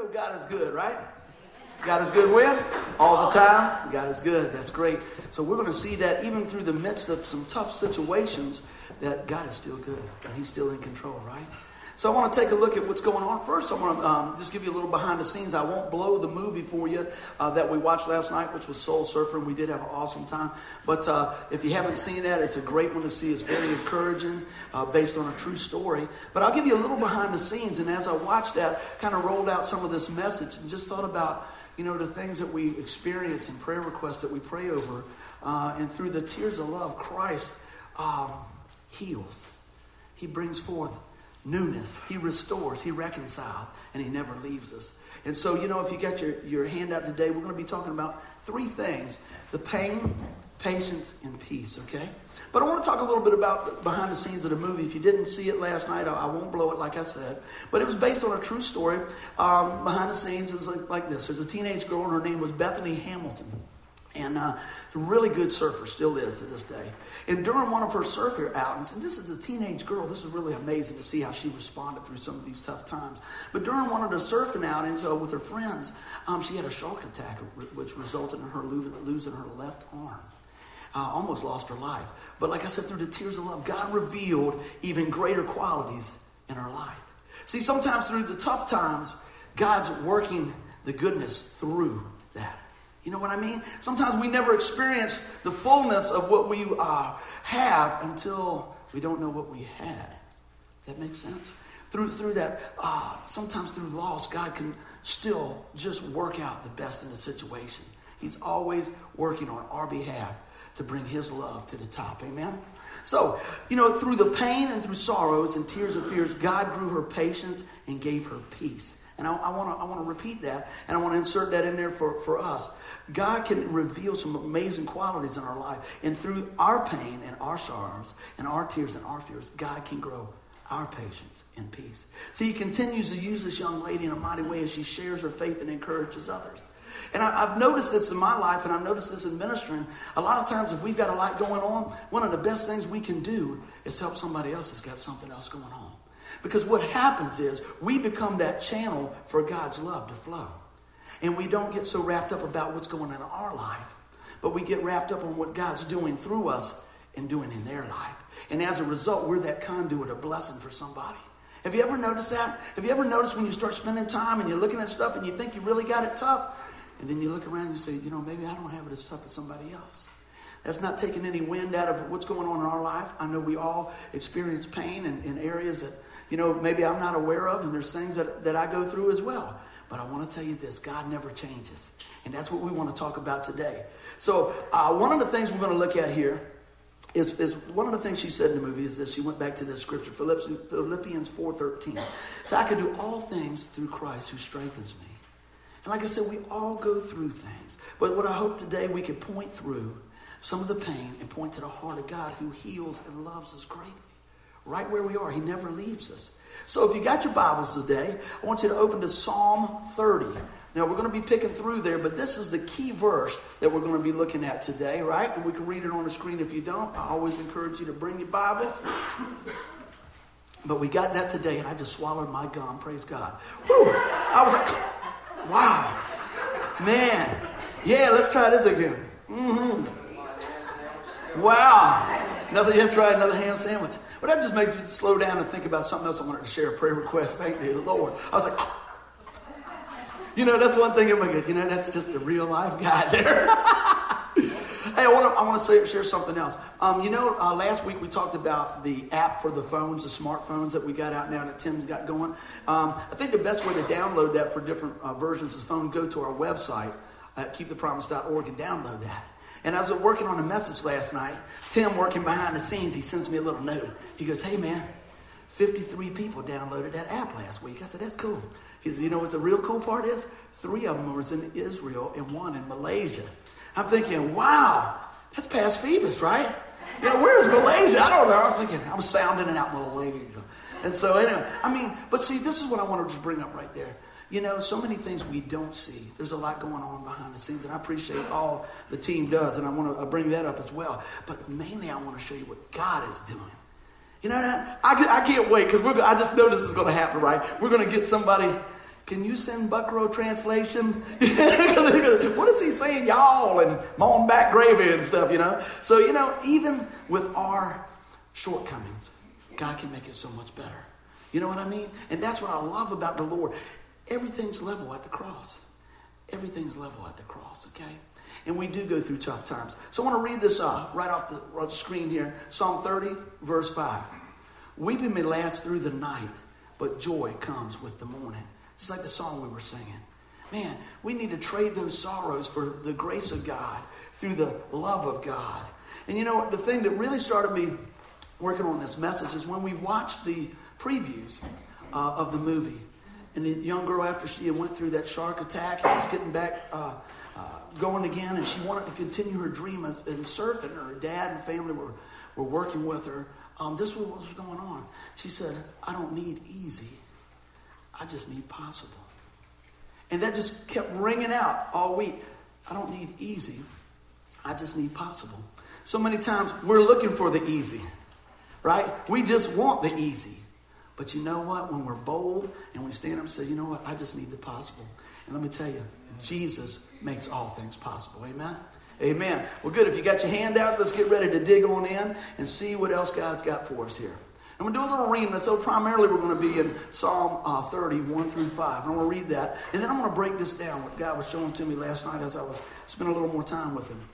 know God is good, right? God is good when? All the time. God is good. That's great. So we're going to see that even through the midst of some tough situations, that God is still good and He's still in control, right? So I want to take a look at what's going on. First, I want to um, just give you a little behind the scenes. I won't blow the movie for you uh, that we watched last night, which was Soul Surfer, and we did have an awesome time. But uh, if you haven't seen that, it's a great one to see. It's very encouraging, uh, based on a true story. But I'll give you a little behind the scenes. And as I watched that, kind of rolled out some of this message and just thought about, you know, the things that we experience and prayer requests that we pray over. Uh, and through the tears of love, Christ um, heals. He brings forth newness. He restores, He reconciles, and He never leaves us. And so, you know, if you got your, your handout today, we're going to be talking about three things the pain, patience, and peace, okay? But I want to talk a little bit about behind the scenes of the movie. If you didn't see it last night, I, won't blow it like I said. But it was based on a true story. Um, behind the scenes, it was like, like, this. There's a teenage girl, and her name was Bethany Hamilton. And uh, really good surfer, still is to this day. And during one of her surfer outings, and this is a teenage girl, this is really amazing to see how she responded through some of these tough times. But during one of the surfing outings uh, with her friends, um, she had a shark attack, which resulted in her losing her left arm. Uh, almost lost her life. But like I said, through the tears of love, God revealed even greater qualities in her life. See, sometimes through the tough times, God's working the goodness through that. You know what I mean? Sometimes we never experience the fullness of what we uh, have until we don't know what we had. Does that make sense? Through, through that, uh, sometimes through loss, God can still just work out the best in the situation. He's always working on our behalf to bring His love to the top. Amen? So, you know, through the pain and through sorrows and tears of fears, God grew her patience and gave her peace. And I, I want to repeat that, and I want to insert that in there for, for us. God can reveal some amazing qualities in our life. And through our pain and our sorrows and our tears and our fears, God can grow our patience and peace. See, He continues to use this young lady in a mighty way as she shares her faith and encourages others. And I, have noticed this in my life, and I've noticed this in ministering. A lot of times, if we've got a lot going on, one of the best things we can do is help somebody else that's got something else going on. Because what happens is we become that channel for God's love to flow. And we don't get so wrapped up about what's going on in our life, but we get wrapped up on what God's doing through us and doing in their life. And as a result, we're that conduit of blessing for somebody. Have you ever noticed that? Have you ever noticed when you start spending time and you're looking at stuff and you think you really got it tough? And then you look around and you say, you know, maybe I don't have it as tough as somebody else. That's not taking any wind out of what's going on in our life. I know we all experience pain in, in areas that you know, maybe I'm not aware of, and there's things that, that I go through as well. But I want to tell you this God never changes. And that's what we want to talk about today. So, uh, one of the things we're going to look at here is, is one of the things she said in the movie is this. She went back to this scripture, Philippians 4.13. So I can do all things through Christ who strengthens me. And like I said, we all go through things. But what I hope today we could point through some of the pain and point to the heart of God who heals and loves us greatly right where we are. He never leaves us. So if you got your Bibles today, I want you to open to Psalm 30. Now we're going to be picking through there, but this is the key verse that we're going to be looking at today, right? And we can read it on the screen if you don't. I always encourage you to bring your Bibles. But we got that today, and I just swallowed my gum. Praise God. Whew. I was like, wow. Man. Yeah, let's try this again. Mm-hmm. Wow. Another, that's right, another ham sandwich. But that just makes me slow down and think about something else I wanted to share, a prayer request. Thank you, Lord. I was like, you know, that's one thing everybody goes, you know, that's just the real life guy there. hey, I want to I want to say, share something else. Um, you know, uh, last week we talked about the app for the phones, the smartphones that we got out now that Tim's got going. Um, I think the best way to download that for different uh, versions of phone, go to our website at keepthepromise.org and download that. And I was working on a message last night. Tim, working behind the scenes, he sends me a little note. He goes, Hey, man, 53 people downloaded that app last week. I said, That's cool. He said, You know what the real cool part is? Three of them was in Israel and one in Malaysia. I'm thinking, Wow, that's past Phoebus, right? Yeah, where's Malaysia? I don't know. I was thinking, I was sounding it out Malaysia. And so, anyway, I mean, but see, this is what I want to just bring up right there. You know, so many things we don't see. There's a lot going on behind the scenes, and I appreciate all the team does, and I want to bring that up as well. But mainly, I want to show you what God is doing. You know that? I, I can't wait because I just know this is going to happen, right? We're going to get somebody Can you send Buckrow translation? what is he saying, y'all, and mowing back gravy and stuff, you know? So, you know, even with our shortcomings, God can make it so much better. You know what I mean? And that's what I love about the Lord. Everything's level at the cross. Everything's level at the cross, okay? And we do go through tough times. So I want to read this uh, right off the, off the screen here Psalm 30, verse 5. Weeping may last through the night, but joy comes with the morning. It's like the song we were singing. Man, we need to trade those sorrows for the grace of God through the love of God. And you know, the thing that really started me working on this message is when we watched the previews uh, of the movie. And the young girl, after she had went through that shark attack and was getting back uh, uh, going again, and she wanted to continue her dream as, in surfing. Her dad and family were, were working with her. Um, this was what was going on. She said, I don't need easy. I just need possible. And that just kept ringing out all week. I don't need easy. I just need possible. So many times we're looking for the easy, right? We just want the easy. But you know what? When we're bold and we stand up and say, you know what? I just need the possible. And let me tell you, Jesus makes all things possible. Amen? Amen. Well, good. If you got your hand out, let's get ready to dig on in and see what else God's got for us here. I'm going to do a little reading. So primarily we're going to be in Psalm uh, 30, 1 through 5. And I'm going to read that. And then I'm going to break this down, what God was showing to me last night as I was spending a little more time with him.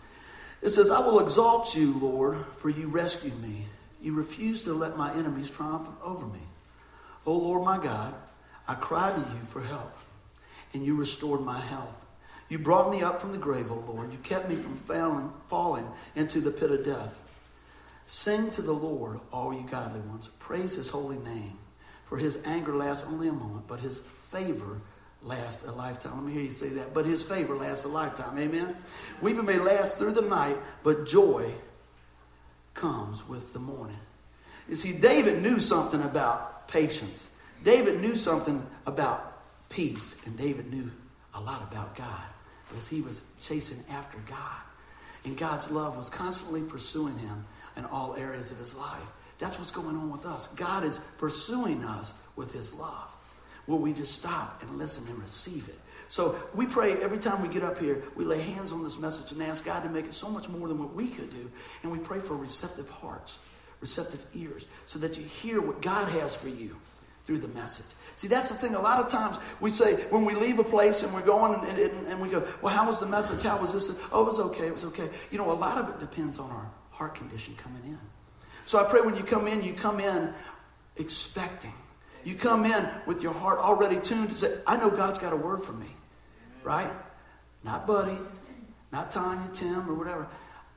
It says, I will exalt you, Lord, for you rescued me. You refused to let my enemies triumph over me. O oh, Lord my God, I cried to you for help, and you restored my health. You brought me up from the grave, O Lord. You kept me from falling, falling into the pit of death. Sing to the Lord, all you godly ones. Praise his holy name. For his anger lasts only a moment, but his favor lasts a lifetime. Let me hear you say that. But his favor lasts a lifetime. Amen. Weeping may last through the night, but joy comes with the morning. You see, David knew something about patience. David knew something about peace, and David knew a lot about God because he was chasing after God. And God's love was constantly pursuing him in all areas of his life. That's what's going on with us. God is pursuing us with his love. Will we just stop and listen and receive it? So we pray every time we get up here, we lay hands on this message and ask God to make it so much more than what we could do. And we pray for receptive hearts, receptive ears, so that you hear what God has for you through the message. See, that's the thing. A lot of times we say, when we leave a place and we're going and, and, and we go, well, how was the message? How was this? Oh, it was okay. It was okay. You know, a lot of it depends on our heart condition coming in. So I pray when you come in, you come in expecting. You come in with your heart already tuned to say, I know God's got a word for me. Right? Not Buddy, not Tanya, Tim, or whatever.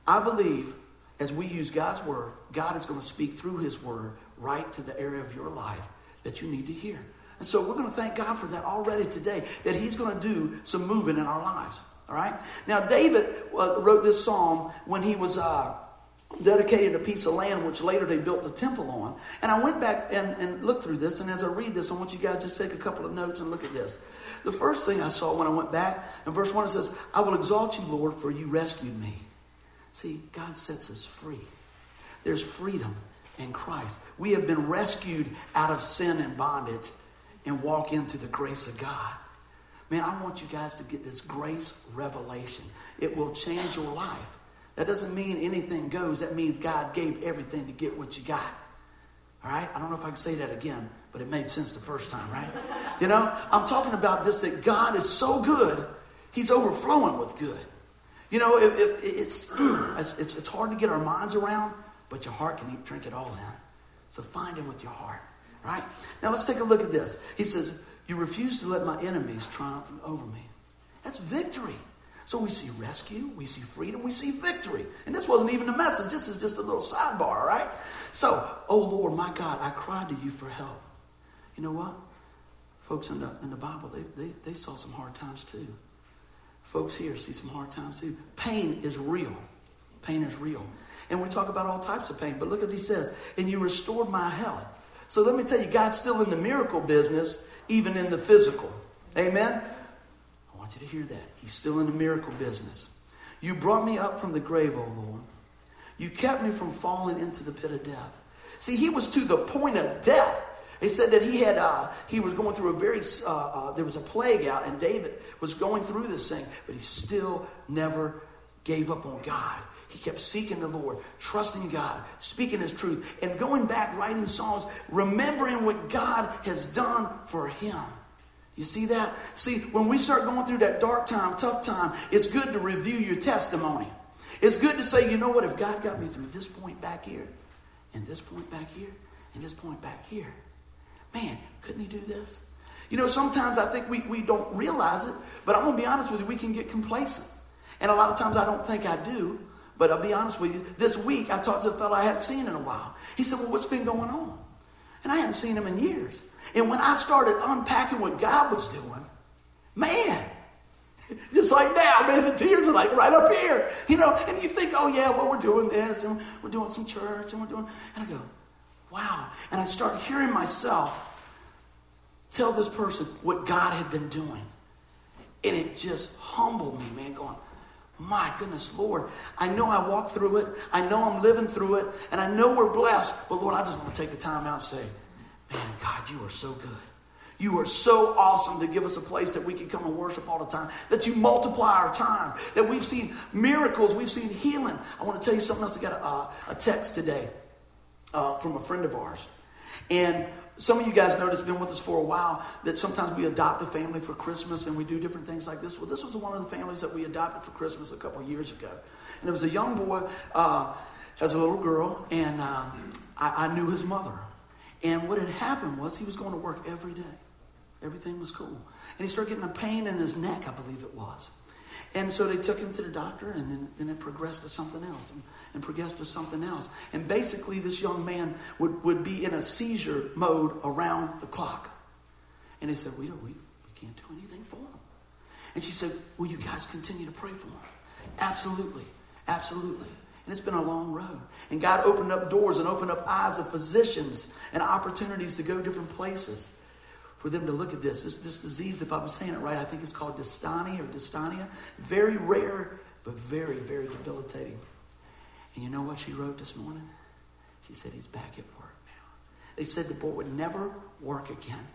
I believe as we use God's word, God is going to speak through his word right to the area of your life that you need to hear. And so we're going to thank God for that already today, that he's going to do some moving in our lives. All right? Now, David uh, wrote this psalm when he was. Uh, dedicated a piece of land which later they built the temple on. And I went back and, and looked through this, and as I read this, I want you guys just take a couple of notes and look at this. The first thing I saw when I went back, in verse 1 it says, I will exalt you, Lord, for you rescued me. See, God sets us free. There's freedom in Christ. We have been rescued out of sin and bondage and walk into the grace of God. Man, I want you guys to get this grace revelation. It will change your life. That doesn't mean anything goes. That means God gave everything to get what you got. All right? I don't know if I can say that again, but it made sense the first time, right? You know, I'm talking about this that God is so good, He's overflowing with good. You know, if, if it's, it's, it's, hard to get our minds around, but your heart can eat, drink it all in. So find Him with your heart, right? Now let's take a look at this. He says, You refuse to let my enemies triumph over me. That's victory. So we see rescue, we see freedom, we see victory. And this wasn't even a message, this is just a little sidebar, right? So, oh Lord, my God, I cried to you for help. You know what? Folks in the, in the Bible, they, they, they saw some hard times too. Folks here see some hard times too. Pain is real. Pain is real. And we talk about all types of pain, but look at what he says, and you restored my health. So let me tell you, God's still in the miracle business, even in the physical. Amen? I want you to hear that. He's still in the miracle business. You brought me up from the grave, O Lord. You kept me from falling into the pit of death. See, he was to the point of death They said that he had uh, he was going through a very uh, uh, there was a plague out, and David was going through this thing, but he still never gave up on God. He kept seeking the Lord, trusting God, speaking His truth, and going back writing songs, remembering what God has done for him. You see that? See, when we start going through that dark time, tough time, it's good to review your testimony. It's good to say, you know what, if God got me through this point back here, and this point back here, and this point back here, man, couldn't He do this? You know, sometimes I think we, we don't realize it, but I'm going to be honest with you, we can get complacent. And a lot of times I don't think I do, but I'll be honest with you. This week I talked to a fellow I hadn't seen in a while. He said, Well, what's been going on? And I hadn't seen him in years. And when I started unpacking what God was doing, man, just like now, man, the tears are like right up here. You know, and you think, oh yeah, well, we're doing this and we're doing some church and we're doing, and I go, wow. And I start hearing myself tell this person what God had been doing. And it just humbled me, man, going, my goodness, Lord, I know I walked through it. I know I'm living through it. And I know we're blessed. But Lord, I just want to take the time out and say, man, God, you are so good. You are so awesome to give us a place that we can come and worship all the time, that you multiply our time, that we've seen miracles, we've seen healing. I want to tell you something else. I got a, a text today uh, from a friend of ours. And some of you guys know that's been with us for a while that sometimes we adopt a family for Christmas and we do different things like this. Well, this was one of the families that we adopted for Christmas a couple years ago. And it was a young boy, uh, has a little girl, and uh, I, I knew his mother. And what had happened was he was going to work every day. Everything was cool. And he started getting a pain in his neck, I believe it was. And so they took him to the doctor, and then, then it progressed to something else, and, and, progressed to something else. And basically, this young man would, would be in a seizure mode around the clock. And they said, We, don't, we, we can't do anything for him. And she said, Will you guys continue to pray for him? Absolutely. Absolutely. And it's been a long road. And God opened up doors and opened up eyes of physicians and opportunities to go different places for them to look at this. This, this disease, if I'm saying it right, I think it's called dystonia or dystonia. Very rare, but very, very debilitating. And you know what she wrote this morning? She said he's back at work now. They said the boy would never work again,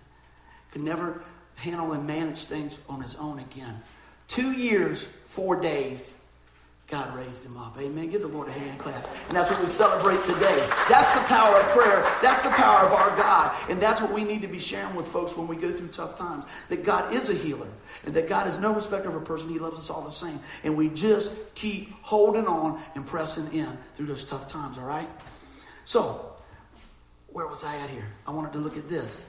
could never handle and manage things on his own again. Two years, four days God raised him up. Amen. Give the Lord a hand clap. And that's what we celebrate today. That's the power of prayer. That's the power of our God. And that's what we need to be sharing with folks when we go through tough times. That God is a healer. And that God is no respecter of a person. He loves us all the same. And we just keep holding on and pressing in through those tough times, all right? So, where was I at here? I wanted to look at this.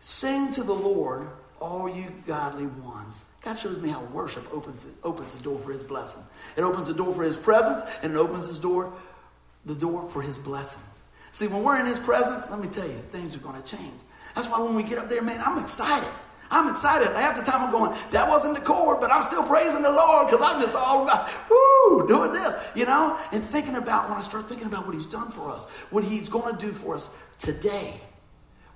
Sing to the Lord, all you godly ones. God shows me how worship opens, opens the door for his blessing. It opens the door for his presence, and it opens his door, the door for his blessing. See, when we're in his presence, let me tell you, things are going to change. That's why when we get up there, man, I'm excited. I'm excited. Half the time I'm going, that wasn't the chord, but I'm still praising the Lord because I'm just all about, woo, doing this, you know? And thinking about, when I start thinking about what he's done for us, what he's going to do for us today,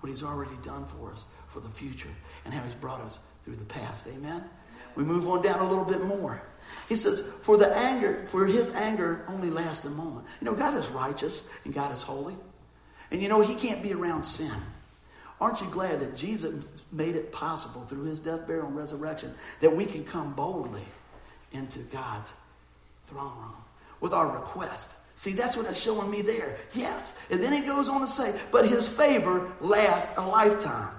what he's already done for us for the future, and how he's brought us through the past. Amen? We move on down a little bit more. He says, For the anger, for his anger only lasts a moment. You know, God is righteous and God is holy. And you know, he can't be around sin. Aren't you glad that Jesus made it possible through his death, burial, and resurrection that we can come boldly into God's throne room with our request? See, that's what it's showing me there. Yes. And then he goes on to say, but his favor lasts a lifetime.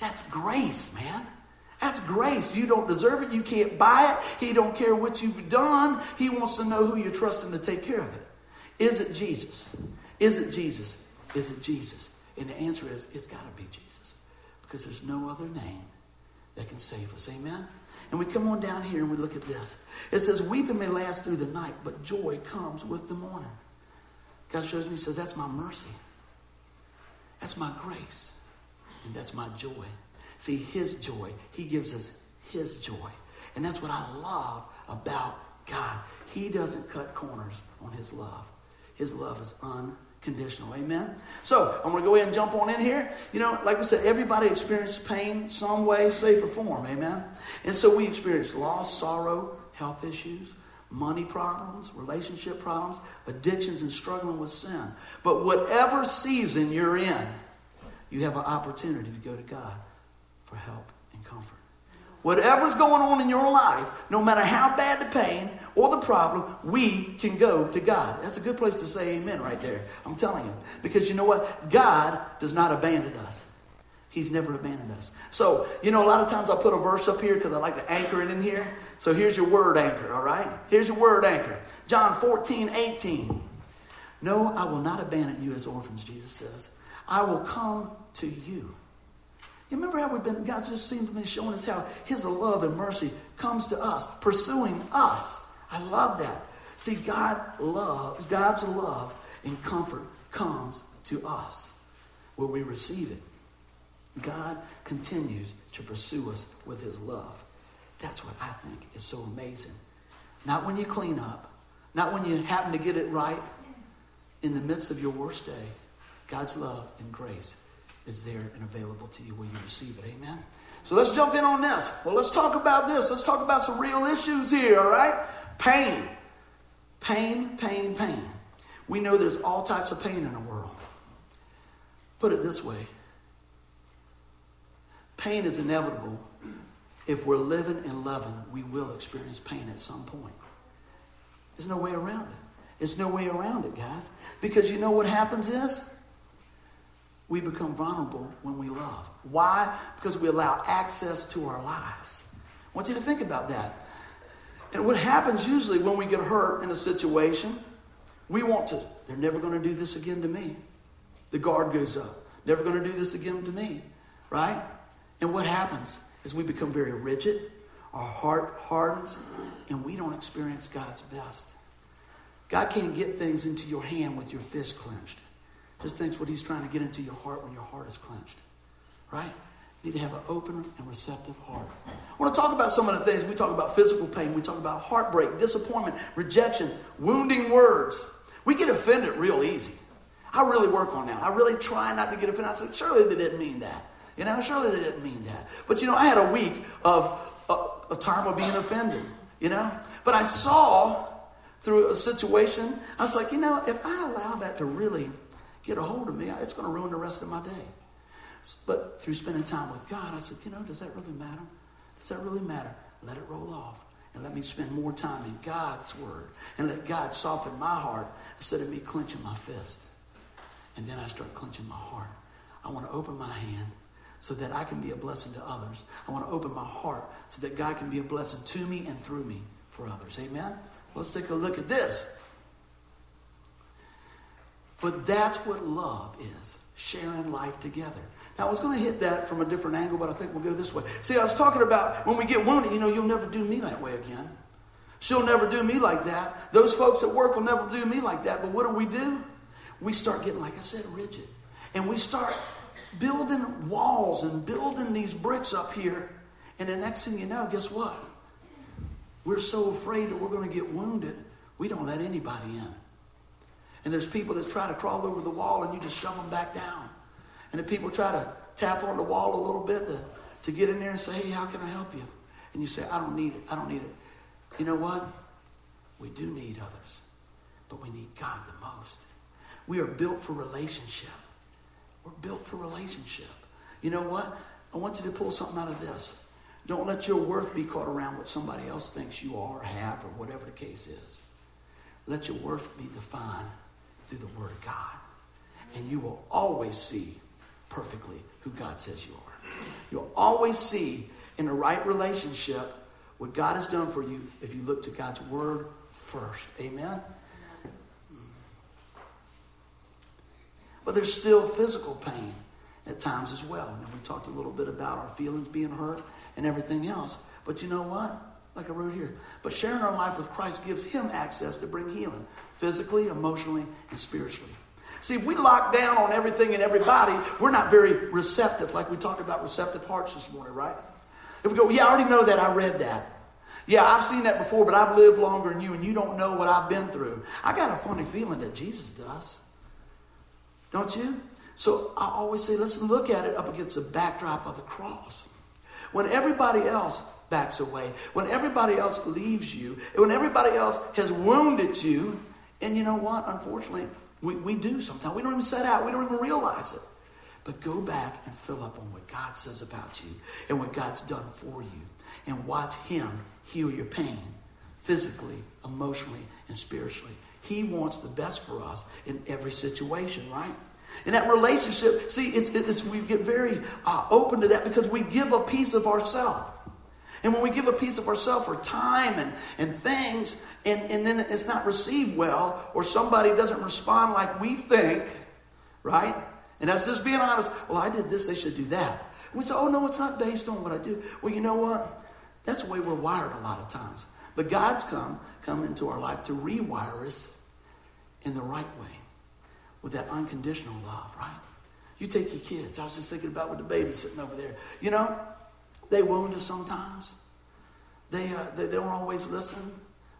That's grace, man. That's grace. You don't deserve it. You can't buy it. He don't care what you've done. He wants to know who you're trusting to take care of it. Is it Jesus? Is it Jesus? Is it Jesus? And the answer is it's got to be Jesus. Because there's no other name that can save us. Amen? And we come on down here and we look at this. It says, Weeping may last through the night, but joy comes with the morning. God shows me, He says, That's my mercy. That's my grace. And that's my joy. See, His joy, He gives us His joy. And that's what I love about God. He doesn't cut corners on His love, His love is unconditional. Amen? So, I'm going to go ahead and jump on in here. You know, like we said, everybody experiences pain some way, shape, or form. Amen? And so we experience loss, sorrow, health issues money problems, relationship problems, addictions, and struggling with sin. But whatever season you're in, you have an opportunity to go to God for help and comfort. Whatever's going on in your life, no matter how bad the pain or the problem, we can go to God. That's a good place to say amen right there. I'm telling you. Because you know what? God does not abandon us. He's never abandoned us. So, you know, a lot of times I put a verse up here because I like to anchor it in here. So here's your word anchor, all right? Here's your word anchor. John 14, 18. No, I will not abandon you as orphans, Jesus says. I will come to you. You remember how we've been, God just seems to be showing us how His love and mercy comes to us, pursuing us. I love that. See, God loves, God's love and comfort comes to us. where we receive it? God continues to pursue us with His love. That's what I think is so amazing. Not when you clean up, not when you happen to get it right. In the midst of your worst day, God's love and grace is there and available to you. Will you receive it? Amen. So let's jump in on this. Well, let's talk about this. Let's talk about some real issues here, all right? Pain. Pain, pain, pain. We know there's all types of pain in the world. Put it this way pain is inevitable. If we're living and loving, we will experience pain at some point. There's no way around it. There's no way around it, guys. Because you know what happens is we become vulnerable when we love. Why? Because we allow access to our lives. I want you to think about that. And what happens usually when we get hurt in a situation, we want to, they're never going to do this again to me. The guard goes up. Never going to do this again to me. Right? And what happens is we become very rigid, our heart hardens, and we don't experience God's best. God can't get things into your hand with your fist clenched. Just thinks what He's trying to get into your heart when your heart is clenched. Right? You need to have an open and receptive heart. I want to talk about some of the things. We talk about physical pain, we talk about heartbreak, disappointment, rejection, wounding words. We get offended real easy. I really work on that. I really try not to get offended. I said, surely they didn't mean that. You know, surely they didn't mean that. But you know, I had a week of a, a time of being offended, you know? But I saw through a situation, I was like, you know, if I allow that to really get a hold of me, it's going to ruin the rest of my day. But through spending time with God, I said, you know, does that really matter? Does that really matter? Let it roll off. And let me spend more time in God's Word. And let God soften my heart instead of me clenching my fist. And then I start clenching my heart. I want to open my hand so that I can be a blessing to others. I want to open my heart so that God can be a blessing to me and through me for others. Amen? Let's take a look at this. But that's what love is sharing life together. Now, I was going to hit that from a different angle, but I think we'll go this way. See, I was talking about when we get wounded, you know, you'll never do me that way again. She'll never do me like that. Those folks at work will never do me like that. But what do we do? We start getting, like I said, rigid. And we start building walls and building these bricks up here. And the next thing you know, guess what? We're so afraid that we're going to get wounded, we don't let anybody in. And there's people that try to crawl over the wall and you just shove them back down. And the people try to tap on the wall a little bit to, to get in there and say, hey, how can I help you? And you say, I don't need it. I don't need it. You know what? We do need others, but we need God the most. We are built for relationship. We're built for relationship. You know what? I want you to pull something out of this. Don't let your worth be caught around what somebody else thinks you are have or whatever the case is. Let your worth be defined through the Word of God. And you will always see perfectly who God says you are. You'll always see in the right relationship what God has done for you if you look to God's Word first. Amen? But there's still physical pain at times as well. And we talked a little bit about our feelings being hurt and everything else. But you know what? Like I wrote here. But sharing our life with Christ gives him access to bring healing physically, emotionally, and spiritually. See, if we lock down on everything and everybody, we're not very receptive, like we talked about receptive hearts this morning, right? If we go, yeah, I already know that, I read that. Yeah, I've seen that before, but I've lived longer than you, and you don't know what I've been through. I got a funny feeling that Jesus does. Don't you? So I always say, let's look at it up against the backdrop of the cross. When everybody else backs away, when everybody else leaves you, when everybody else has wounded you, and you know what? Unfortunately, we, we do sometimes. We don't even set out, we don't even realize it. But go back and fill up on what God says about you and what God's done for you. And watch Him heal your pain physically, emotionally, and spiritually. He wants the best for us in every situation, right? In that relationship, see, it's, it's we get very uh, open to that because we give a piece of ourselves. And when we give a piece of ourselves or time and, and things, and, and then it's not received well, or somebody doesn't respond like we think, right? And that's just being honest. Well, I did this, they should do that. we say, oh, no, it's not based on what I do. Well, you know what? That's the way we're wired a lot of times. But God's come, come into our life to rewire us in the right way with that unconditional love, right? You take your kids. I was just thinking about with the baby sitting over there. You know, they wound us sometimes. They, uh, they, they don't always listen,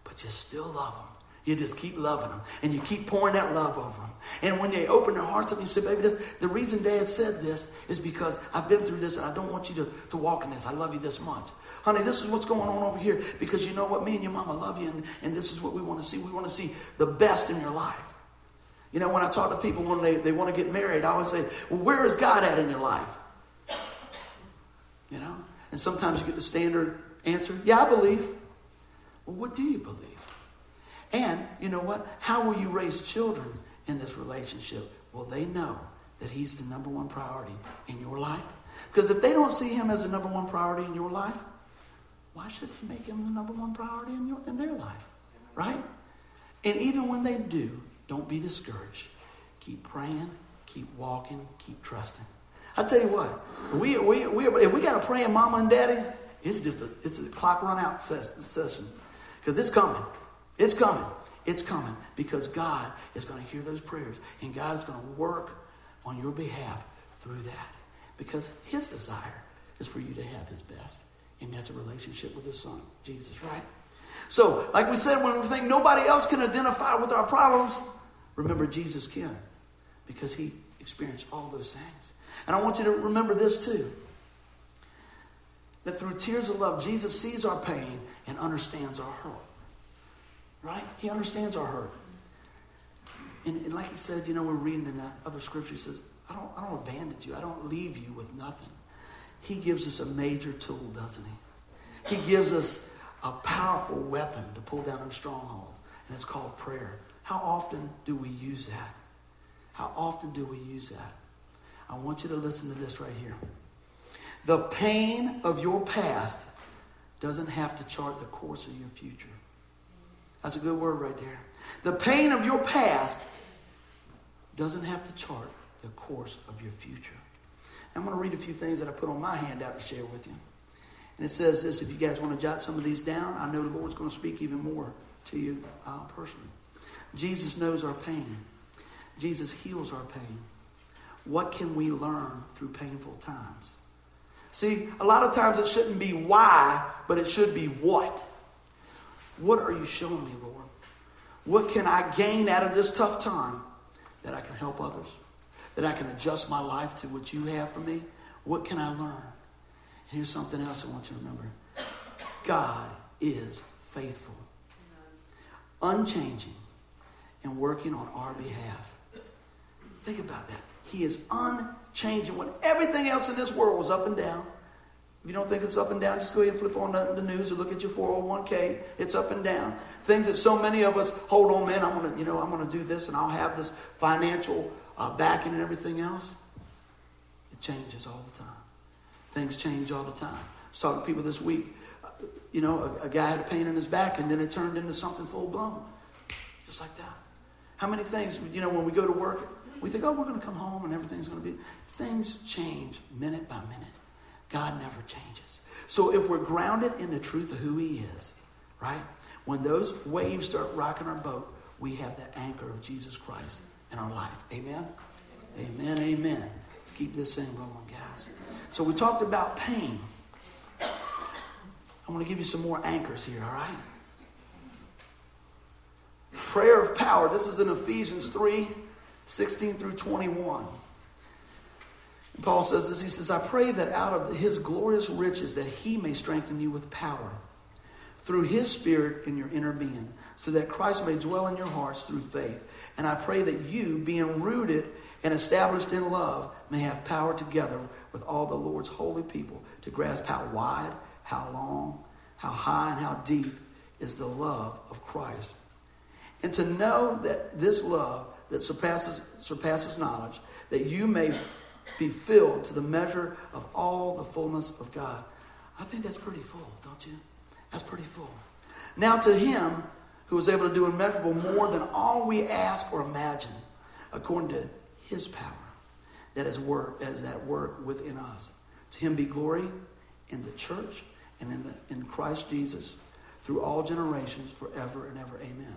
but you still love them. You just keep loving them, and you keep pouring that love over them. And when they open their hearts up, you say, "Baby, this, the reason Dad said this is because I've been through this, and I don't want you to, to walk in this. I love you this much, honey. This is what's going on over here because you know what? Me and your mama love you, and, and this is what we want to see. We want to see the best in your life. You know, when I talk to people when they, they want to get married, I always say, Well, where is God at in your life? You know? And sometimes you get the standard answer, Yeah, I believe. Well, what do you believe? And you know what? How will you raise children in this relationship? Well, they know that He's the number one priority in your life. Because if they don't see Him as the number one priority in your life, why should you make Him the number one priority in, your, in their life? Right? And even when they do, don't be discouraged. Keep praying, keep walking, keep trusting. I tell you what, we, we, we, if we got a praying mama and daddy, it's just a, it's a clock run out session because it's coming. It's coming. It's coming because God is going to hear those prayers and God is going to work on your behalf through that because His desire is for you to have His best. And that's a relationship with His Son, Jesus, right? So, like we said, when we think nobody else can identify with our problems, remember Jesus can because He experienced all those things. And I want you to remember this too that through tears of love, Jesus sees our pain and understands our hurt. Right? He understands our hurt. And, and, like he said, you know, we're reading in that other scripture, he says, I don't, I don't abandon you. I don't leave you with nothing. He gives us a major tool, doesn't he? He gives us a powerful weapon to pull down our strongholds, and it's called prayer. How often do we use that? How often do we use that? I want you to listen to this right here. The pain of your past doesn't have to chart the course of your future. That's a good word right there. The pain of your past doesn't have to chart the course of your future. I'm going to read a few things that I put on my handout to share with you. And it says this if you guys want to jot some of these down, I know the Lord's going to speak even more to you uh, personally. Jesus knows our pain, Jesus heals our pain. What can we learn through painful times? See, a lot of times it shouldn't be why, but it should be what. What are you showing me, Lord? What can I gain out of this tough time that I can help others? That I can adjust my life to what you have for me? What can I learn? And here's something else I want you to remember God is faithful, unchanging, and working on our behalf. Think about that. He is unchanging. When everything else in this world was up and down, if you don't think it's up and down, just go ahead and flip on the, the news or look at your 401k. It's up and down. Things that so many of us hold on, man, I'm gonna, you know, I'm gonna do this and I'll have this financial uh, backing and everything else. It changes all the time. Things change all the time. I was talking to people this week. Uh, you know, a, a guy had a pain in his back and then it turned into something full blown. Just like that. How many things, you know, when we go to work, we think, oh, we're going to come home and everything's going to be. Things change minute by minute. God never changes. So if we're grounded in the truth of who He is, right? When those waves start rocking our boat, we have the anchor of Jesus Christ in our life. Amen? Amen, amen. Let's keep this thing rolling, guys. So we talked about pain. I want to give you some more anchors here, all right? Prayer of power. This is in Ephesians 3 16 through 21. And Paul says this. He says, I pray that out of his glorious riches that he may strengthen you with power through his spirit in your inner being, so that Christ may dwell in your hearts through faith. And I pray that you, being rooted and established in love, may have power together with all the Lord's holy people to grasp how wide, how long, how high, and how deep is the love of Christ. And to know that this love that surpasses, surpasses knowledge, that you may be filled to the measure of all the fullness of God. I think that's pretty full, don't you? That's pretty full. Now, to him who is able to do immeasurable more than all we ask or imagine, according to his power that is, work, that is at work within us. To him be glory in the church and in, the, in Christ Jesus through all generations, forever and ever. Amen.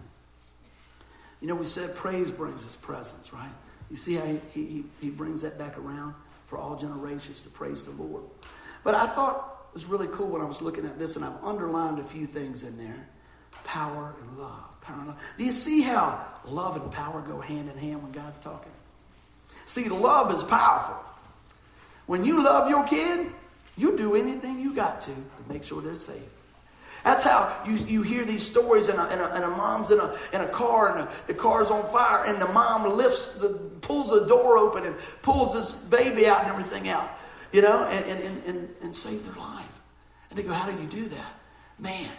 You know, we said praise brings his presence, right? You see how he, he, he brings that back around for all generations to praise the Lord. But I thought it was really cool when I was looking at this, and I've underlined a few things in there power and love. Power and love. Do you see how love and power go hand in hand when God's talking? See, love is powerful. When you love your kid, you do anything you got to to make sure they're safe. That's how you, you hear these stories, and a, and a, and a mom's in a, in a car, and a, the car's on fire, and the mom lifts the, pulls the door open and pulls this baby out and everything out, you know, and, and, and, and save their life. And they go, How do you do that? Man,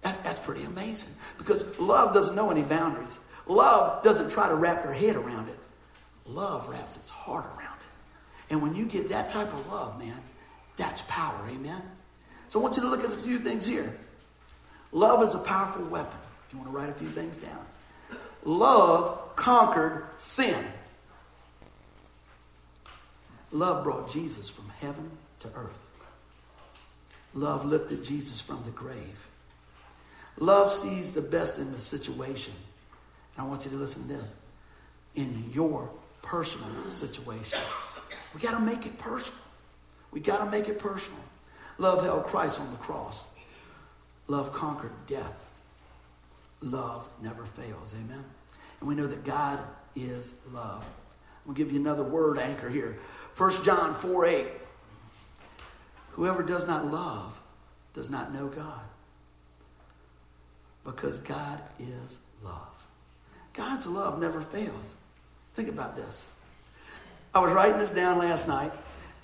that's, that's pretty amazing. Because love doesn't know any boundaries. Love doesn't try to wrap their head around it. Love wraps its heart around it. And when you get that type of love, man, that's power. Amen? So I want you to look at a few things here. Love is a powerful weapon. If you want to write a few things down. Love conquered sin. Love brought Jesus from heaven to earth. Love lifted Jesus from the grave. Love sees the best in the situation. And I want you to listen to this. In your personal situation, we got to make it personal. We got to make it personal. Love held Christ on the cross. Love conquered death. Love never fails. Amen. And we know that God is love. We'll give you another word anchor here. 1 John 4 8. Whoever does not love does not know God. Because God is love. God's love never fails. Think about this. I was writing this down last night.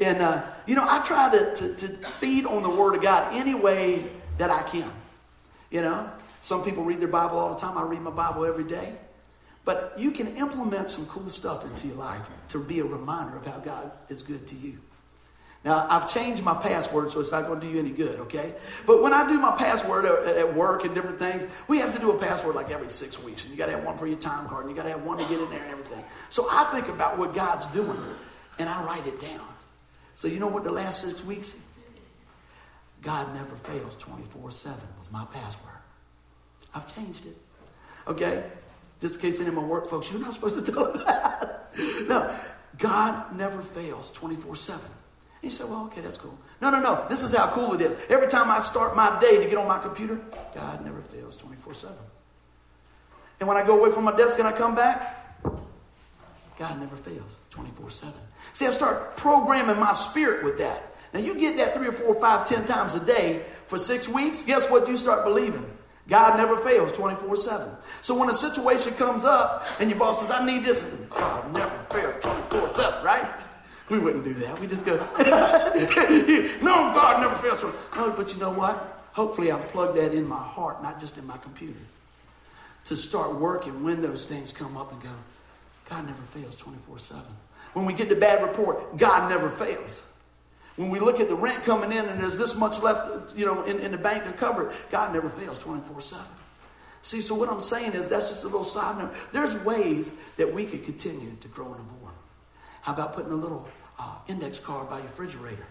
And, uh, you know, I try to, to, to feed on the Word of God any way that I can. You know, some people read their Bible all the time. I read my Bible every day. But you can implement some cool stuff into your life to be a reminder of how God is good to you. Now, I've changed my password, so it's not going to do you any good, okay? But when I do my password at work and different things, we have to do a password like every six weeks. And you got to have one for your time card, and you got to have one to get in there and everything. So I think about what God's doing, and I write it down. So you know what the last six weeks? God never fails 24 7 was my password. I've changed it. Okay? Just in case any of my work folks, you're not supposed to tell them that. no, God never fails 24 7. You say, well, okay, that's cool. No, no, no. This is how cool it is. Every time I start my day to get on my computer, God never fails 24 7. And when I go away from my desk and I come back, God never fails 24 7. See, I start programming my spirit with that. Now, you get that three or four, five, ten times a day for six weeks, guess what you start believing? God never fails 24 7. So when a situation comes up and your boss says, I need this, God never fails 24 7, right? We wouldn't do that. We just go, no, God never fails. No, oh, but you know what? Hopefully, I've plugged that in my heart, not just in my computer, to start working when those things come up and go, God never fails 24 7. When we get the bad report, God never fails. When we look at the rent coming in and there's this much left, you know, in, in the bank to cover it, God never fails 24 7. See, so what I'm saying is that's just a little side note. There's ways that we could continue to grow in the Lord. How about putting a little uh, index card by your refrigerator?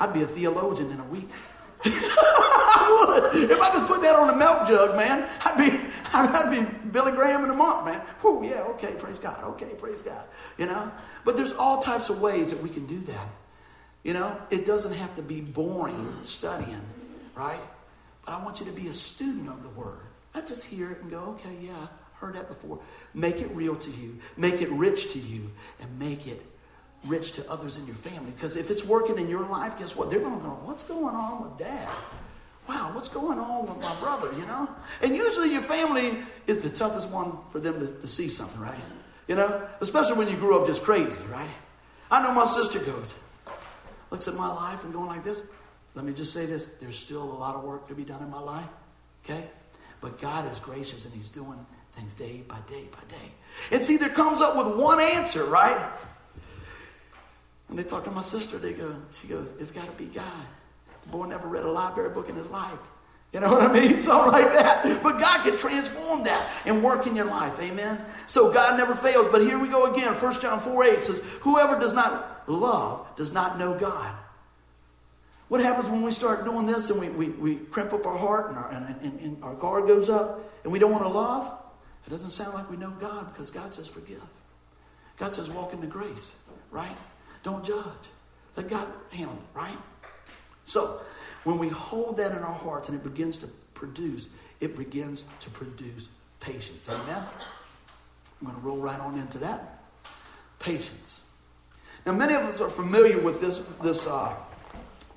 I'd be a theologian in a week. I would. If I just put that on a milk jug, man, I'd be, I'd be Billy Graham in a month, man. Whew, yeah, okay, praise God. Okay, praise God. You know? But there's all types of ways that we can do that. You know, it doesn't have to be boring studying, right? But I want you to be a student of the Word. Not just hear it and go, okay, yeah, heard that before. Make it real to you, make it rich to you, and make it rich to others in your family. Because if it's working in your life, guess what? They're going to go, what's going on with dad? Wow, what's going on with my brother, you know? And usually your family is the toughest one for them to, to see something, right? You know? Especially when you grew up just crazy, right? I know my sister goes, looks at my life and going like this. Let me just say this there's still a lot of work to be done in my life, okay? But God is gracious and He's doing things day by day by day. It's either comes up with one answer, right? And they talk to my sister, they go, she goes, it's got to be God. Boy never read a library book in his life. You know what I mean? Something like that. But God can transform that and work in your life. Amen? So God never fails. But here we go again. 1 John 4 8 says, Whoever does not love does not know God. What happens when we start doing this and we, we, we crimp up our heart and our, and, and, and our guard goes up and we don't want to love? It doesn't sound like we know God because God says forgive. God says walk in the grace, right? Don't judge. Let God handle it, right? So, when we hold that in our hearts and it begins to produce, it begins to produce patience. Amen? I'm going to roll right on into that. Patience. Now, many of us are familiar with this, this uh,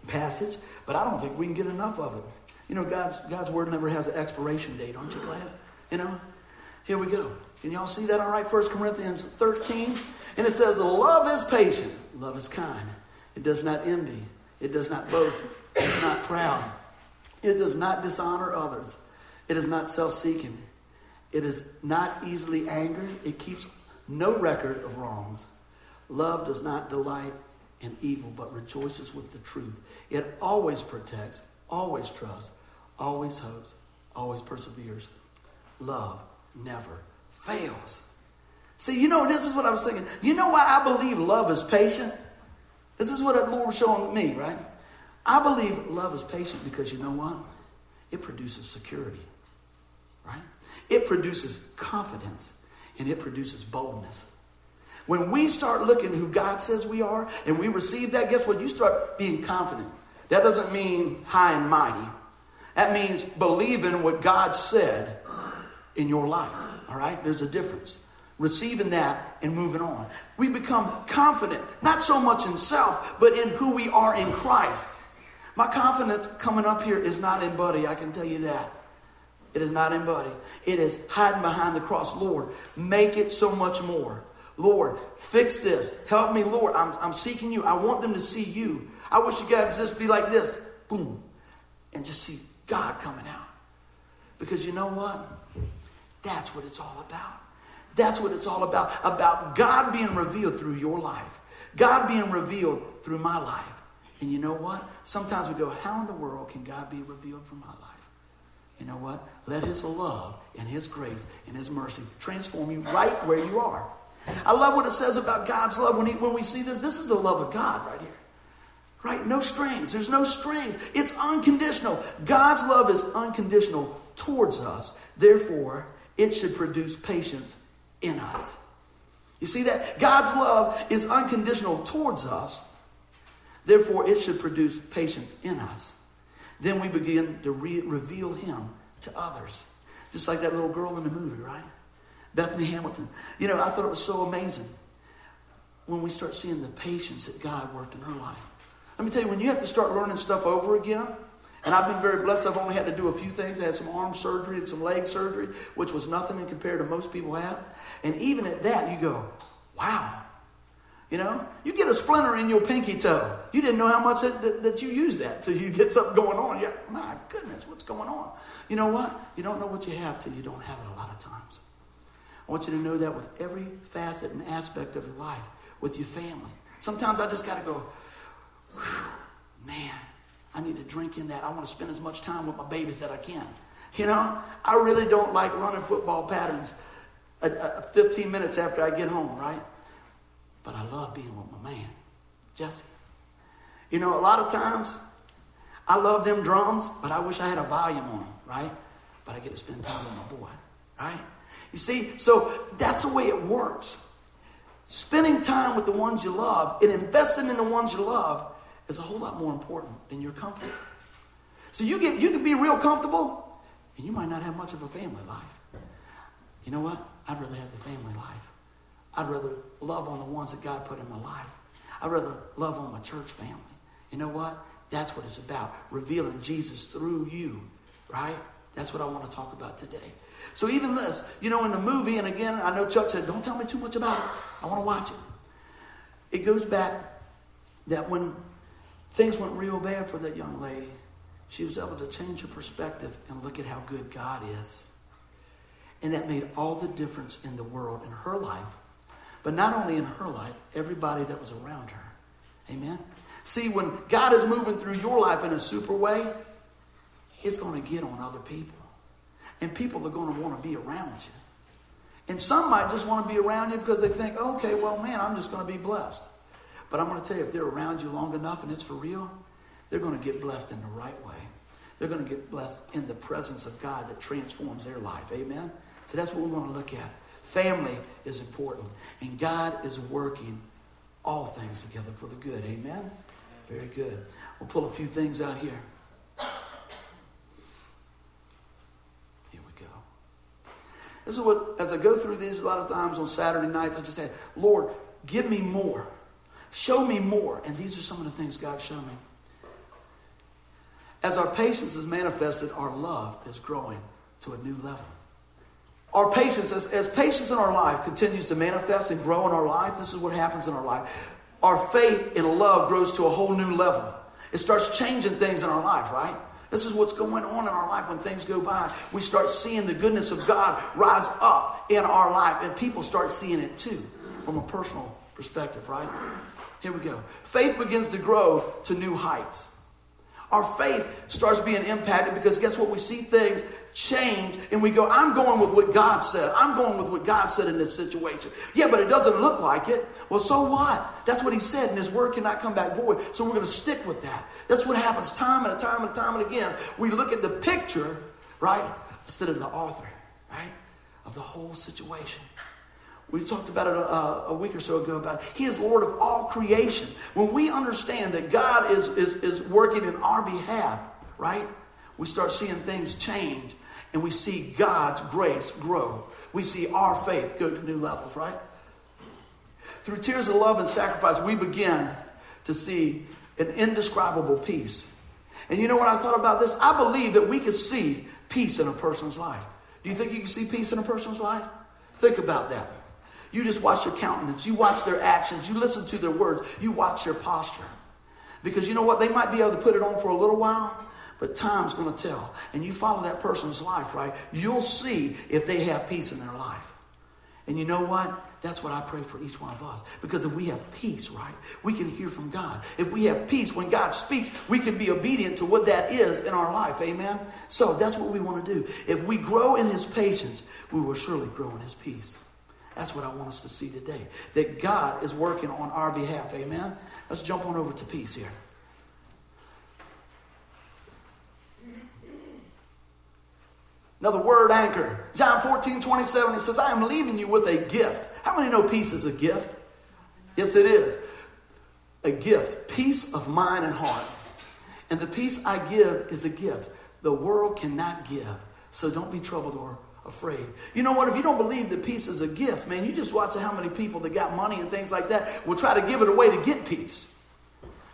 passage, but I don't think we can get enough of it. You know, God's, God's word never has an expiration date. Aren't you glad? You know? Here we go. Can y'all see that all right? 1 Corinthians 13. And it says, Love is patient. Love is kind. It does not envy. It does not boast. It is not proud. It does not dishonor others. It is not self seeking. It is not easily angered. It keeps no record of wrongs. Love does not delight in evil, but rejoices with the truth. It always protects, always trusts, always hopes, always perseveres. Love never fails. See, you know, this is what I was thinking. You know why I believe love is patient? This is what the Lord was showing me, right? I believe love is patient because you know what? It produces security, right? It produces confidence and it produces boldness. When we start looking who God says we are and we receive that, guess what? You start being confident. That doesn't mean high and mighty. That means believing what God said in your life. All right? There's a difference receiving that and moving on. We become confident, not so much in self, but in who we are in Christ. My confidence coming up here is not in Buddy, I can tell you that. It is not in Buddy. It is hiding behind the cross. Lord, make it so much more. Lord, fix this. Help me, Lord. I'm, I'm seeking you. I want them to see you. I wish you guys just be like this. Boom. And just see God coming out. Because you know what? That's what it's all about. That's what it's all about. About God being revealed through your life, God being revealed through my life. And you know what? Sometimes we go, How in the world can God be revealed from my life? You know what? Let His love and His grace and His mercy transform you right where you are. I love what it says about God's love when, he, when we see this. This is the love of God right here. Right? No strings. There's no strings. It's unconditional. God's love is unconditional towards us. Therefore, it should produce patience in us. You see that? God's love is unconditional towards us. Therefore, it should produce patience in us. Then we begin to re- reveal Him to others. Just like that little girl in the movie, right? Bethany Hamilton. You know, I thought it was so amazing when we start seeing the patience that God worked in her life. Let me tell you, when you have to start learning stuff over again, and I've been very blessed. I've only had to do a few things. I had some arm surgery and some leg surgery, which was nothing in compared to most people have. And even at that, you go, wow. You know, you get a splinter in your pinky toe. You didn't know how much that, that, that you use that till you get something going on. Like, my goodness, what's going on? You know what? You don't know what you have till you don't have it a lot of times. I want you to know that with every facet and aspect of your life, with your family. Sometimes I just got to go, man, I need to drink in that. I want to spend as much time with my babies that I can. You know, I really don't like running football patterns uh, uh, 15 minutes after I get home, right? But I love being with my man, Jesse. You know, a lot of times I love them drums, but I wish I had a volume on them, right? But I get to spend time with my boy, right? You see, so that's the way it works. Spending time with the ones you love and investing in the ones you love is a whole lot more important than your comfort. So you get you can be real comfortable, and you might not have much of a family life. You know what? I'd rather have the family life. I'd rather love on the ones that God put in my life. I'd rather love on my church family. You know what? That's what it's about. Revealing Jesus through you right? That's what I want to talk about today. So even this, you know, in the movie, and again, I know Chuck said, don't tell me too much about it. I want to watch it. It goes back that when things went real bad for that young lady, she was able to change her perspective and look at how good God is. And that made all the difference in the world, in her life. But not only in her life, everybody that was around her. Amen? See, when God is moving through your life in a super way, it's going to get on other people. And people are going to want to be around you. And some might just want to be around you because they think, okay, well, man, I'm just going to be blessed. But I'm going to tell you, if they're around you long enough and it's for real, they're going to get blessed in the right way. They're going to get blessed in the presence of God that transforms their life. Amen? So that's what we're going to look at. Family is important. And God is working all things together for the good. Amen? Very good. We'll pull a few things out here. Here we go. This is what, as I go through these a lot of times on Saturday nights, I just say, Lord, give me more. Show me more. And these are some of the things God showed me. As our patience is manifested, our love is growing to a new level. Our patience, as, as patience in our life continues to manifest and grow in our life, this is what happens in our life. Our faith in love grows to a whole new level. It starts changing things in our life, right? This is what's going on in our life when things go by. We start seeing the goodness of God rise up in our life, and people start seeing it too from a personal perspective, right? Here we go. Faith begins to grow to new heights. Our faith starts being impacted because guess what? We see things change and we go, I'm going with what God said. I'm going with what God said in this situation. Yeah, but it doesn't look like it. Well, so what? That's what He said, and His word cannot come back void. So we're going to stick with that. That's what happens time and time and time and again. We look at the picture, right, instead of the author, right, of the whole situation. We talked about it a, a, week or so ago about He is Lord of all creation. When we understand that God is, is, is working in our behalf, right? We start seeing things change and we see God's grace grow. We see our faith go to new levels, right? Through tears of love and sacrifice, we begin to see an indescribable peace. And you know what I thought about this? I believe that we could see peace in a person's life. Do you think you can see peace in a person's life? Think about that. You just watch their countenance, you watch their actions, you listen to their words, you watch their posture. Because you know what? They might be able to put it on for a little while, but time's going to tell. And you follow that person's life, right? You'll see if they have peace in their life. And you know what? That's what I pray for each one of us. Because if we have peace, right, we can hear from God. If we have peace, when God speaks, we can be obedient to what that is in our life. Amen? So that's what we want to do. If we grow in His patience, we will surely grow in His peace. That's what I want us to see today. That God is working on our behalf. Amen? Let's jump on over to peace here. Another word anchor. John 14, 27, it says, I am leaving you with a gift. How many know peace is a gift? Yes, it is. A gift. Peace of mind and heart. And the peace I give is a gift. The world cannot give. So don't be troubled or afraid. You know what? If you don't believe that peace is a gift, man, you just watch how many people that got money and things like that will try to give it away to get peace.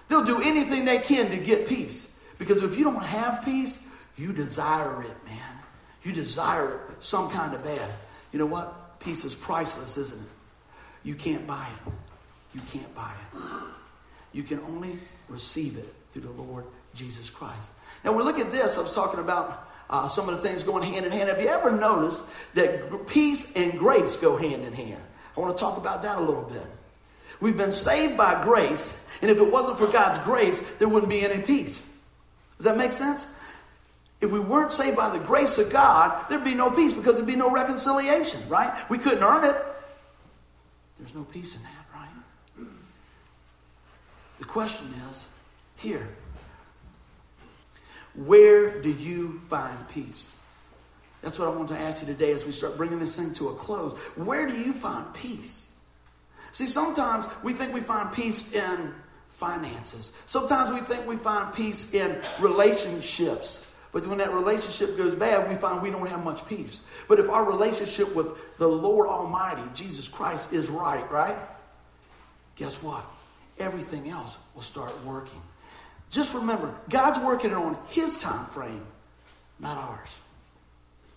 They'll do anything they can to get peace. Because if you don't have peace, you desire it, man. You desire it some kind of bad. You know what? Peace is priceless, isn't it? You can't buy it. You can't buy it. You can only receive it through the Lord Jesus Christ. Now, we look at this. I was talking about uh, some of the things going hand in hand. Have you ever noticed that peace and grace go hand in hand? I want to talk about that a little bit. We've been saved by grace, and if it wasn't for God's grace, there wouldn't be any peace. Does that make sense? If we weren't saved by the grace of God, there'd be no peace because there'd be no reconciliation, right? We couldn't earn it. There's no peace in that, right? The question is here, where do you find peace? That's what I want to ask you today as we start bringing this thing to a close. Where do you find peace? See, sometimes we think we find peace in finances. Sometimes we think we find peace in relationships. But when that relationship goes bad, we find we don't have much peace. But if our relationship with the Lord Almighty, Jesus Christ, is right, right? Guess what? Everything else will start working. Just remember, God's working on His time frame, not ours.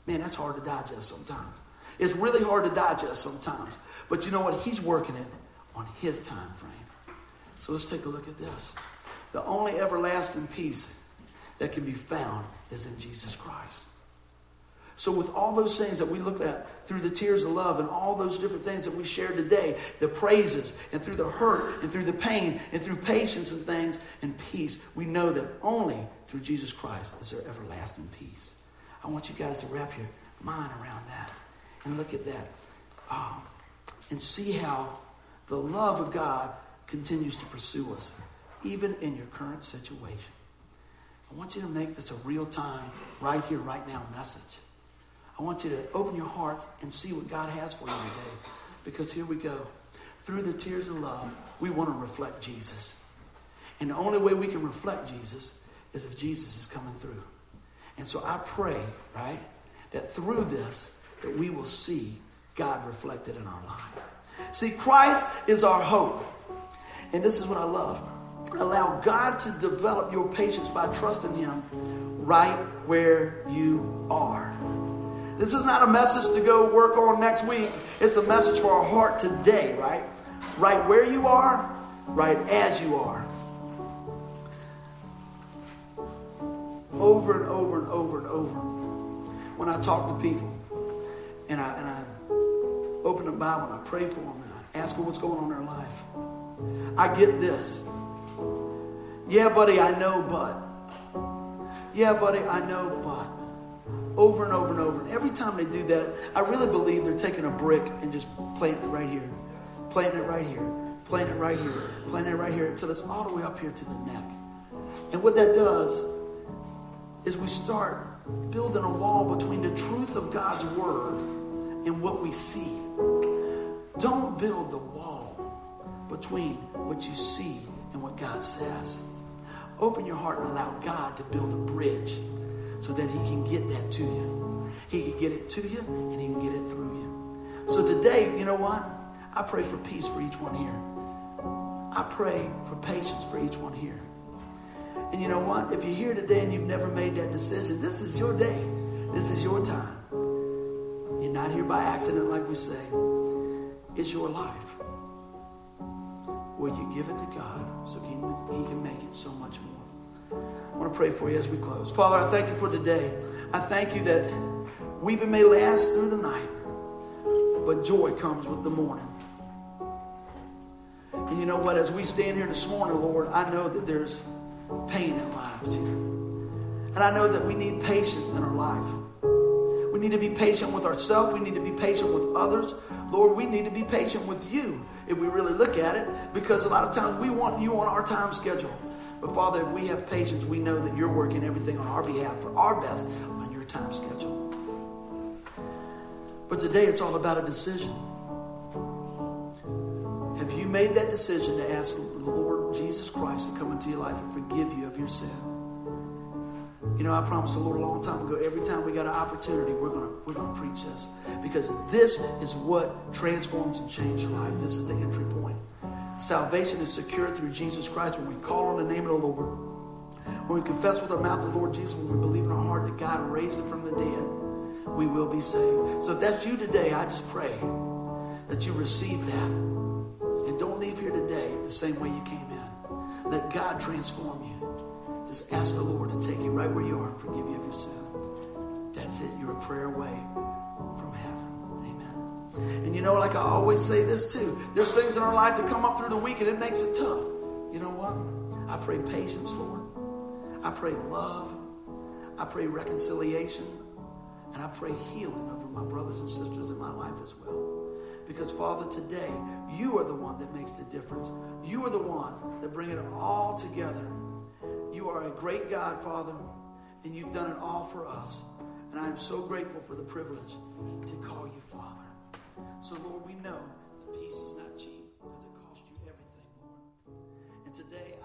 Man, that's hard to digest sometimes. It's really hard to digest sometimes. But you know what? He's working it on his time frame. So let's take a look at this. The only everlasting peace that can be found is in Jesus Christ. So, with all those things that we looked at through the tears of love and all those different things that we shared today, the praises, and through the hurt, and through the pain, and through patience and things, and peace, we know that only through Jesus Christ is there everlasting peace. I want you guys to wrap your mind around that and look at that um, and see how the love of God continues to pursue us, even in your current situation. I want you to make this a real time, right here, right now message. I want you to open your heart and see what God has for you today. Because here we go. Through the tears of love, we want to reflect Jesus. And the only way we can reflect Jesus is if Jesus is coming through. And so I pray, right, that through this, that we will see God reflected in our life. See, Christ is our hope. And this is what I love. Allow God to develop your patience by trusting Him right where you are. This is not a message to go work on next week. It's a message for our heart today, right? Right where you are, right as you are. Over and over and over and over. When I talk to people and I, and I open the Bible and I pray for them and I ask them what's going on in their life, I get this. Yeah, buddy, I know, but. Yeah, buddy, I know, but over and over and over. And every time they do that, I really believe they're taking a brick and just planting it right here, planting it right here, planting it right here, planting it right here until it's all the way up here to the neck. And what that does is we start building a wall between the truth of God's word and what we see. Don't build the wall between what you see and what God says. Open your heart and allow God to build a bridge so that He can get that to you. He can get it to you and He can get it through you. So today, you know what? I pray for peace for each one here. I pray for patience for each one here. And you know what? If you're here today and you've never made that decision, this is your day. This is your time. You're not here by accident, like we say. It's your life. Will you give it to God so he, he can make it so much more? I want to pray for you as we close. Father, I thank you for today. I thank you that weeping may last through the night, but joy comes with the morning. And you know what? As we stand here this morning, Lord, I know that there's pain in lives here. And I know that we need patience in our life. We need to be patient with ourselves. We need to be patient with others. Lord, we need to be patient with you if we really look at it, because a lot of times we want you on our time schedule. But Father, if we have patience, we know that you're working everything on our behalf for our best on your time schedule. But today it's all about a decision. Have you made that decision to ask the Lord Jesus Christ to come into your life and forgive you of your sin? You know, I promised the Lord a long time ago, every time we got an opportunity, we're gonna we're gonna preach this. Because this is what transforms and changes your life. This is the entry point. Salvation is secured through Jesus Christ when we call on the name of the Lord. When we confess with our mouth the Lord Jesus, when we believe in our heart that God raised him from the dead, we will be saved. So if that's you today, I just pray that you receive that. And don't leave here today the same way you came in. Let God transform you. Just ask the Lord to take you right where you are and forgive you of your sin. That's it. You're a prayer away from heaven. And you know, like I always say this too there's things in our life that come up through the week and it makes it tough. You know what? I pray patience, Lord. I pray love. I pray reconciliation. And I pray healing over my brothers and sisters in my life as well. Because, Father, today, you are the one that makes the difference. You are the one that bring it all together. You are a great God, Father, and you've done it all for us. And I am so grateful for the privilege to call you Father. So, Lord, we know that peace is not cheap because it costs you everything, Lord. And today,